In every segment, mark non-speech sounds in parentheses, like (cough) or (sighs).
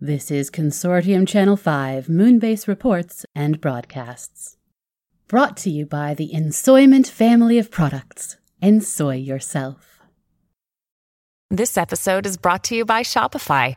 This is Consortium Channel 5 Moonbase Reports and Broadcasts. Brought to you by the Ensoyment family of products. Ensoy yourself. This episode is brought to you by Shopify.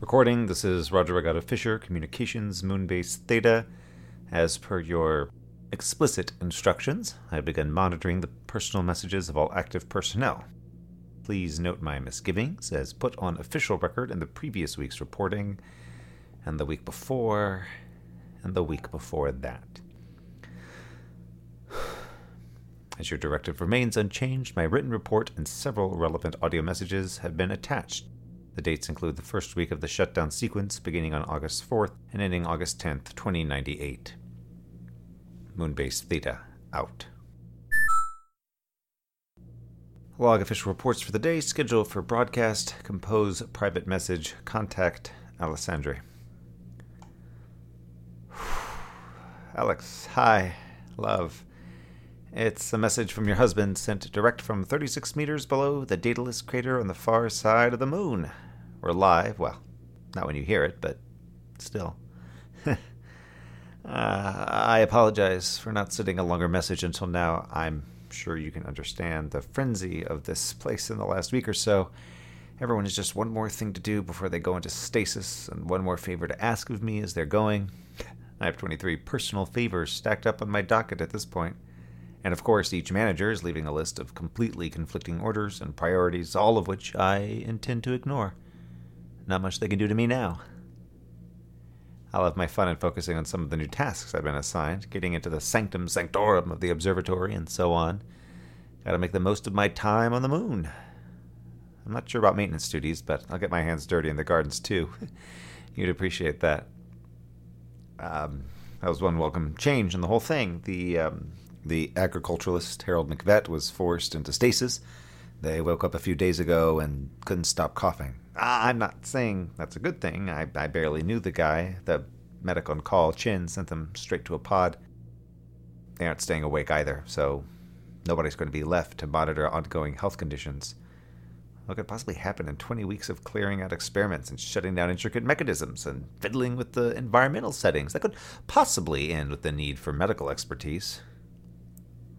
Recording, this is Roger Bragado-Fischer, Communications, Moonbase Theta. As per your explicit instructions, I have begun monitoring the personal messages of all active personnel. Please note my misgivings as put on official record in the previous week's reporting, and the week before, and the week before that. As your directive remains unchanged, my written report and several relevant audio messages have been attached. The dates include the first week of the shutdown sequence beginning on August 4th and ending August 10th, 2098. Moonbase Theta out. Log official reports for the day, schedule for broadcast, compose private message, contact Alexandre. (sighs) Alex, hi, love. It's a message from your husband sent direct from 36 meters below the Daedalus crater on the far side of the moon. We're live. Well, not when you hear it, but still. (laughs) uh, I apologize for not sending a longer message until now. I'm sure you can understand the frenzy of this place in the last week or so. Everyone has just one more thing to do before they go into stasis, and one more favor to ask of me as they're going. I have 23 personal favors stacked up on my docket at this point. And of course, each manager is leaving a list of completely conflicting orders and priorities, all of which I intend to ignore. Not much they can do to me now. I'll have my fun in focusing on some of the new tasks I've been assigned, getting into the sanctum sanctorum of the observatory and so on. Gotta make the most of my time on the moon. I'm not sure about maintenance duties, but I'll get my hands dirty in the gardens too. (laughs) You'd appreciate that. Um, that was one welcome change in the whole thing. The um, the agriculturalist Harold McVett was forced into stasis. They woke up a few days ago and couldn't stop coughing. I'm not saying that's a good thing. I, I barely knew the guy. The medic on call, Chin, sent them straight to a pod. They aren't staying awake either, so nobody's going to be left to monitor ongoing health conditions. What could possibly happen in 20 weeks of clearing out experiments and shutting down intricate mechanisms and fiddling with the environmental settings that could possibly end with the need for medical expertise?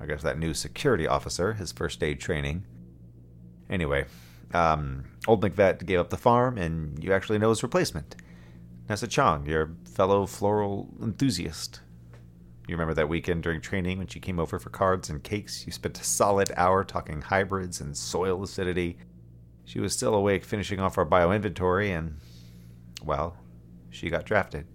I guess that new security officer, his first aid training. Anyway, um, old McVett gave up the farm, and you actually know his replacement. Nessa Chong, your fellow floral enthusiast. You remember that weekend during training when she came over for cards and cakes? You spent a solid hour talking hybrids and soil acidity. She was still awake finishing off our bio inventory, and, well, she got drafted.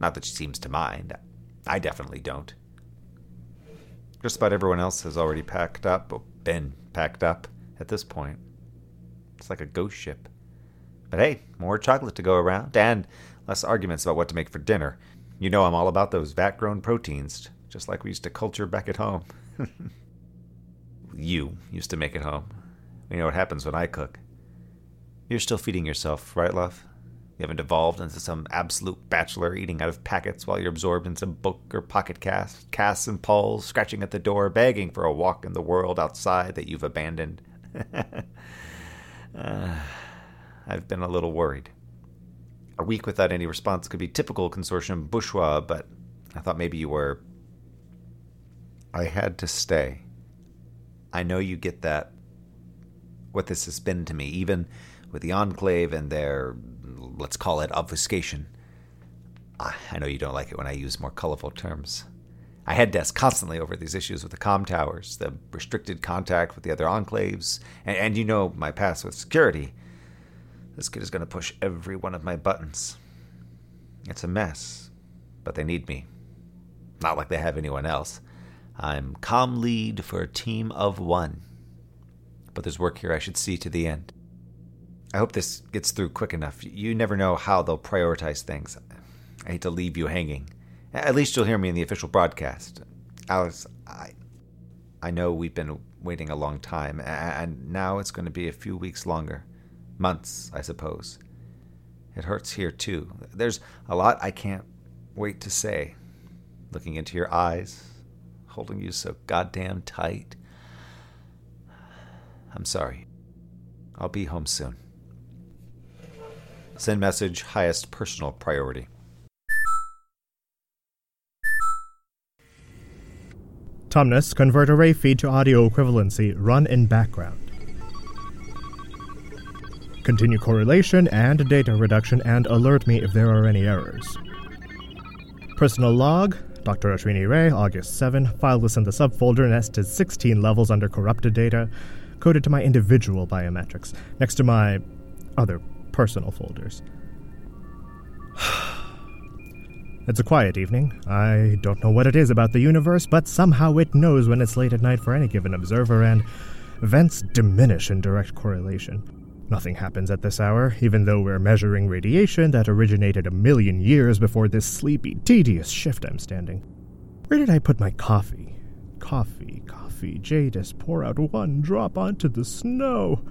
Not that she seems to mind. I definitely don't. Just about everyone else has already packed up, been packed up at this point. It's like a ghost ship. But hey, more chocolate to go around, and less arguments about what to make for dinner. You know I'm all about those vat grown proteins, just like we used to culture back at home. (laughs) you used to make it home. You know what happens when I cook. You're still feeding yourself, right, love? You haven't evolved into some absolute bachelor eating out of packets while you're absorbed in some book or pocket cast, casts and pulls, scratching at the door, begging for a walk in the world outside that you've abandoned. Uh, I've been a little worried. A week without any response could be typical consortium bourgeois, but I thought maybe you were. I had to stay. I know you get that. What this has been to me, even with the Enclave and their, let's call it obfuscation. I know you don't like it when I use more colorful terms. I head desk constantly over these issues with the com towers, the restricted contact with the other enclaves, and, and you know my past with security. This kid is going to push every one of my buttons. It's a mess, but they need me. Not like they have anyone else. I'm com lead for a team of one. But there's work here I should see to the end. I hope this gets through quick enough. You never know how they'll prioritize things. I hate to leave you hanging. At least you'll hear me in the official broadcast. Alex, I, I know we've been waiting a long time, and now it's going to be a few weeks longer. Months, I suppose. It hurts here, too. There's a lot I can't wait to say. Looking into your eyes, holding you so goddamn tight. I'm sorry. I'll be home soon. Send message highest personal priority. Tumnus, convert array feed to audio equivalency, run in background. Continue correlation and data reduction and alert me if there are any errors. Personal log, Dr. Ashwini Ray, August 7, file was in the subfolder nested 16 levels under corrupted data, coded to my individual biometrics, next to my other personal folders. (sighs) It's a quiet evening. I don't know what it is about the universe, but somehow it knows when it's late at night for any given observer, and events diminish in direct correlation. Nothing happens at this hour, even though we're measuring radiation that originated a million years before this sleepy, tedious shift I'm standing. Where did I put my coffee? Coffee, coffee, Jadis, pour out one drop onto the snow.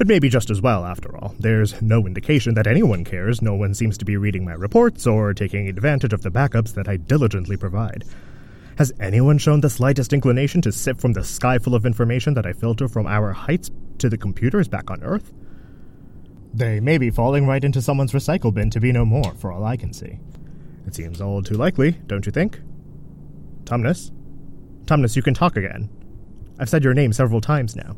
It may be just as well, after all. There's no indication that anyone cares. No one seems to be reading my reports or taking advantage of the backups that I diligently provide. Has anyone shown the slightest inclination to sip from the sky full of information that I filter from our heights to the computers back on Earth? They may be falling right into someone's recycle bin to be no more, for all I can see. It seems all too likely, don't you think? Tumnus? Tumnus, you can talk again. I've said your name several times now.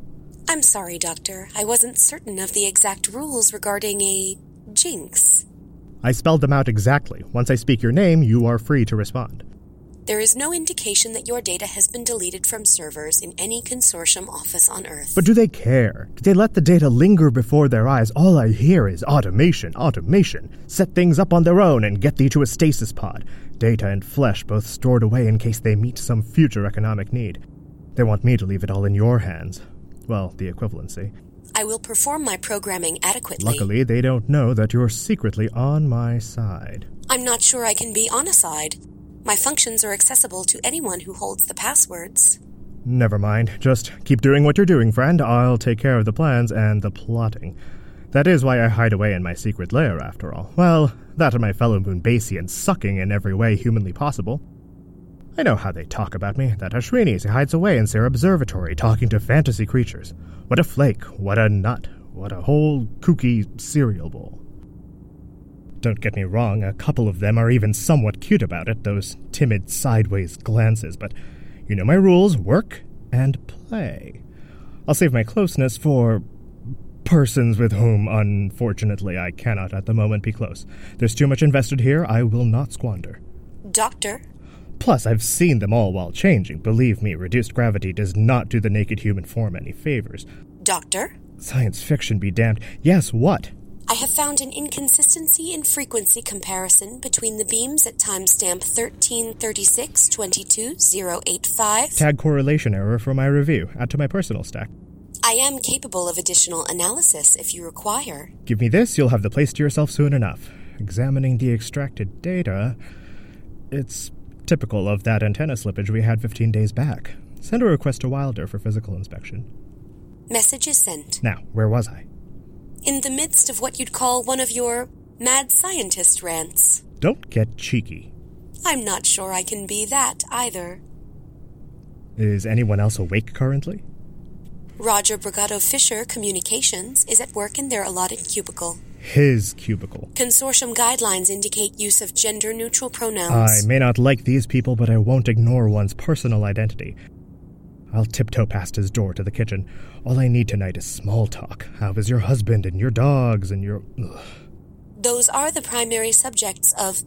I'm sorry, Doctor. I wasn't certain of the exact rules regarding a jinx. I spelled them out exactly. Once I speak your name, you are free to respond. There is no indication that your data has been deleted from servers in any consortium office on Earth. But do they care? Do they let the data linger before their eyes? All I hear is automation, automation. Set things up on their own and get thee to a stasis pod. Data and flesh both stored away in case they meet some future economic need. They want me to leave it all in your hands. Well, the equivalency. I will perform my programming adequately. Luckily, they don't know that you're secretly on my side. I'm not sure I can be on a side. My functions are accessible to anyone who holds the passwords. Never mind. Just keep doing what you're doing, friend. I'll take care of the plans and the plotting. That is why I hide away in my secret lair, after all. Well, that and my fellow Moonbasians sucking in every way humanly possible. I know how they talk about me, that Ashwini hides away in their observatory talking to fantasy creatures. What a flake, what a nut, what a whole kooky cereal bowl. Don't get me wrong, a couple of them are even somewhat cute about it, those timid sideways glances, but you know my rules work and play. I'll save my closeness for persons with whom, unfortunately, I cannot at the moment be close. There's too much invested here I will not squander. Doctor, Plus, I've seen them all while changing. Believe me, reduced gravity does not do the naked human form any favors. Doctor? Science fiction be damned. Yes, what? I have found an inconsistency in frequency comparison between the beams at timestamp 1336-22085. Tag correlation error for my review. Add to my personal stack. I am capable of additional analysis if you require. Give me this, you'll have the place to yourself soon enough. Examining the extracted data, it's typical of that antenna slippage we had 15 days back. Send a request to Wilder for physical inspection. Message is sent. Now, where was I? In the midst of what you'd call one of your mad scientist rants. Don't get cheeky. I'm not sure I can be that either. Is anyone else awake currently? Roger Bragado-Fischer Communications is at work in their allotted cubicle. His cubicle. Consortium guidelines indicate use of gender neutral pronouns. I may not like these people, but I won't ignore one's personal identity. I'll tiptoe past his door to the kitchen. All I need tonight is small talk. How is your husband and your dogs and your. Ugh. Those are the primary subjects of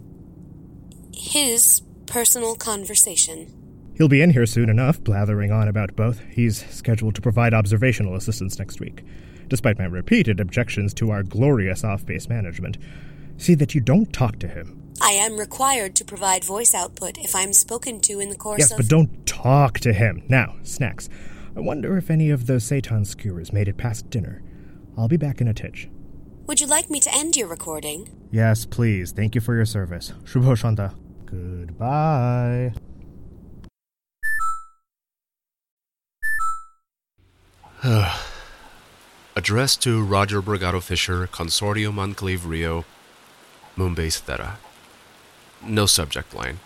his personal conversation. He'll be in here soon enough, blathering on about both. He's scheduled to provide observational assistance next week, despite my repeated objections to our glorious off base management. See that you don't talk to him. I am required to provide voice output if I'm spoken to in the course Yes, of. but don't talk to him. Now, snacks. I wonder if any of those Seitan skewers made it past dinner. I'll be back in a titch. Would you like me to end your recording? Yes, please. Thank you for your service. Shubho Shanta. Goodbye. (sighs) Addressed to Roger Bragado-Fischer, Consortium Enclave Rio, Moonbase Theta. No subject line.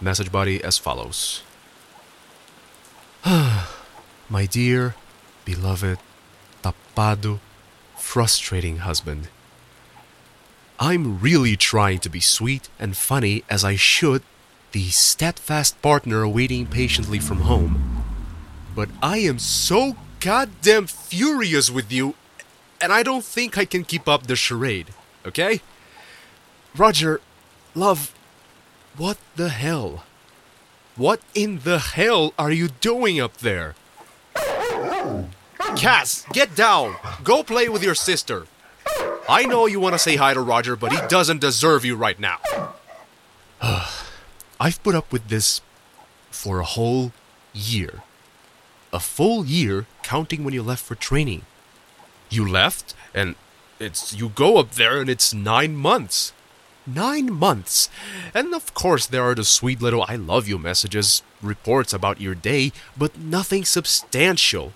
Message body as follows (sighs) My dear, beloved, tapado, frustrating husband. I'm really trying to be sweet and funny as I should, the steadfast partner waiting patiently from home. But I am so goddamn furious with you, and I don't think I can keep up the charade, okay? Roger, love, what the hell? What in the hell are you doing up there? Cass, get down! Go play with your sister! I know you want to say hi to Roger, but he doesn't deserve you right now. (sighs) I've put up with this for a whole year. A full year counting when you left for training. You left, and it's you go up there and it's nine months. Nine months. And of course, there are the sweet little I love you messages, reports about your day, but nothing substantial.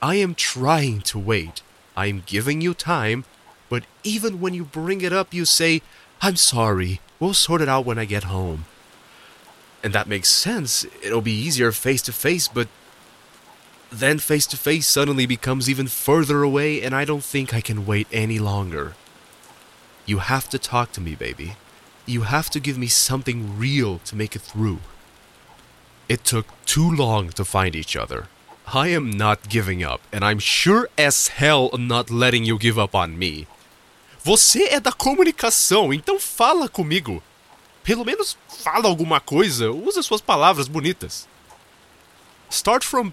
I am trying to wait. I am giving you time, but even when you bring it up, you say, I'm sorry, we'll sort it out when I get home. And that makes sense. It'll be easier face to face, but then face to face suddenly becomes even further away, and I don't think I can wait any longer. You have to talk to me, baby. You have to give me something real to make it through. It took too long to find each other. I am not giving up, and I'm sure as hell not letting you give up on me. Você é da comunicação, então fala comigo. Pelo menos fala alguma coisa, usa suas palavras bonitas. Start from.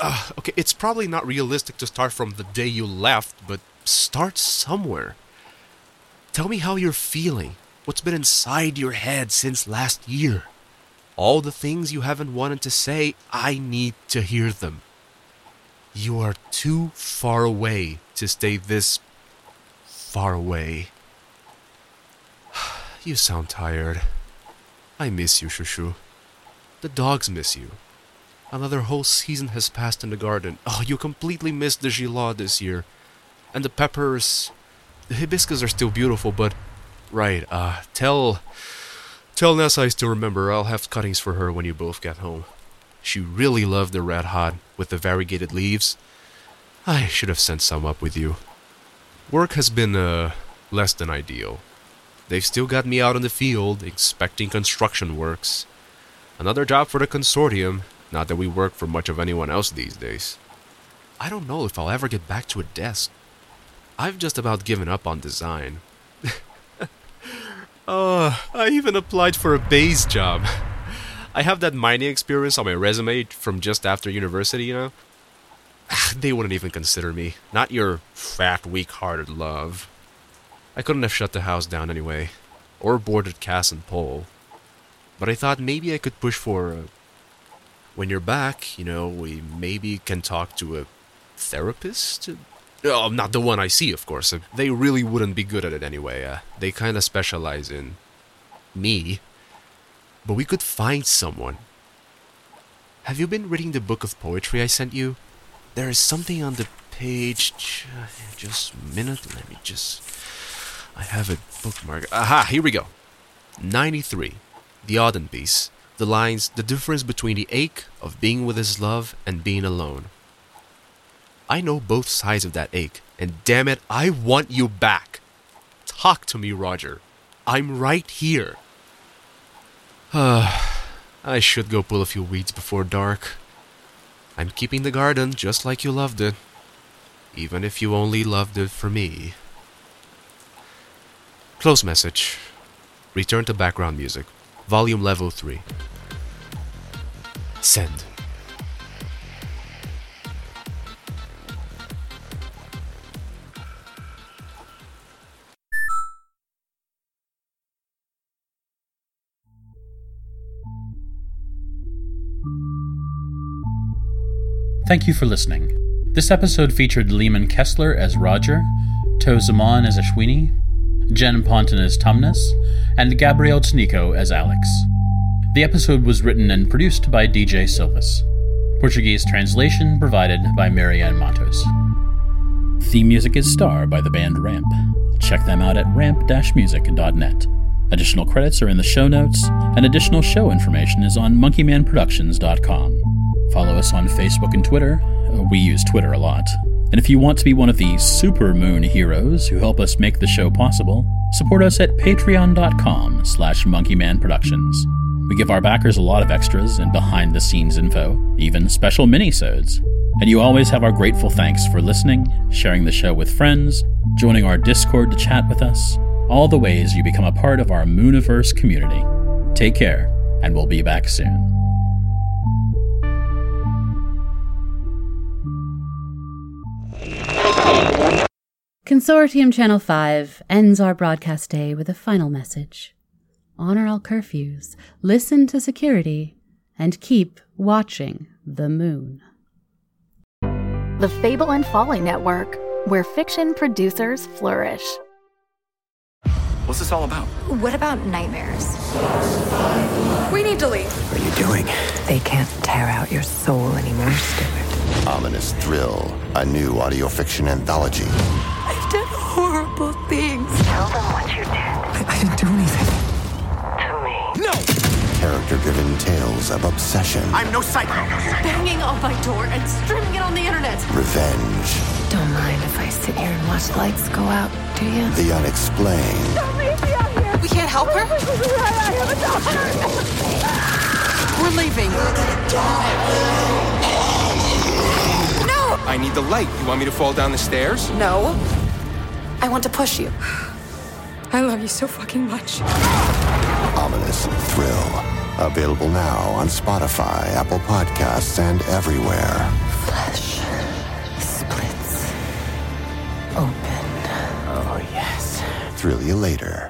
Uh, okay, it's probably not realistic to start from the day you left, but start somewhere. Tell me how you're feeling. What's been inside your head since last year? All the things you haven't wanted to say, I need to hear them. You are too far away to stay this far away. (sighs) You sound tired. I miss you, Shushu. The dogs miss you. Another whole season has passed in the garden. Oh, you completely missed the Gila this year. And the peppers. The hibiscus are still beautiful, but. Right, uh, tell. Tell Nessa I still remember. I'll have cuttings for her when you both get home. She really loved the red hot with the variegated leaves. I should have sent some up with you. Work has been, uh, less than ideal. They've still got me out in the field, inspecting construction works. Another job for the consortium, not that we work for much of anyone else these days. I don't know if I'll ever get back to a desk. I've just about given up on design. (laughs) oh, I even applied for a base job. I have that mining experience on my resume from just after university, you know? Ah, they wouldn't even consider me. Not your fat, weak hearted love. I couldn't have shut the house down anyway, or boarded Cass and Paul. But I thought maybe I could push for a. When you're back, you know, we maybe can talk to a therapist? Oh, not the one I see, of course. They really wouldn't be good at it anyway. Uh, they kind of specialize in me. But we could find someone. Have you been reading the book of poetry I sent you? There is something on the page. Just a minute. Let me just. I have it bookmarked. Aha, here we go. 93. The Auden piece. The lines, the difference between the ache of being with his love and being alone. I know both sides of that ache, and damn it, I want you back. Talk to me, Roger. I'm right here. (sighs) I should go pull a few weeds before dark. I'm keeping the garden just like you loved it, even if you only loved it for me. Close message. Return to background music. Volume level 3. Send. Thank you for listening. This episode featured Leeman Kessler as Roger, Tau Zaman as Ashwini, Jen Ponton as Tumnus, and Gabriel Tankeko as Alex. The episode was written and produced by DJ Sylvis. Portuguese translation provided by Mary Anne Matos. Theme music is Star by the band Ramp. Check them out at ramp-music.net. Additional credits are in the show notes, and additional show information is on monkeymanproductions.com. Follow us on Facebook and Twitter. We use Twitter a lot. And if you want to be one of the super moon heroes who help us make the show possible, support us at patreon.com slash monkeymanproductions. We give our backers a lot of extras and behind-the-scenes info, even special mini-sodes. And you always have our grateful thanks for listening, sharing the show with friends, joining our Discord to chat with us, all the ways you become a part of our Mooniverse community. Take care, and we'll be back soon. Consortium Channel 5 ends our broadcast day with a final message. Honor all curfews, listen to security, and keep watching the moon. The Fable and Folly Network, where fiction producers flourish. What's this all about? What about nightmares? We need to leave. What are you doing? They can't tear out your soul anymore, Stuart. Ominous Thrill, a new audio fiction anthology. I've done horrible things. Tell them what you did. I, I didn't do anything. To Character driven tales of obsession. I'm no psycho. Banging on my door and streaming it on the internet. Revenge. Don't mind if I sit here and watch lights go out, do you? The unexplained. Don't leave me out here. We can't help her? We're leaving. No! I need the light. You want me to fall down the stairs? No. I want to push you. I love you so fucking much. Ominous Thrill. Available now on Spotify, Apple Podcasts, and everywhere. Flesh splits open. Oh, yes. Thrill you later.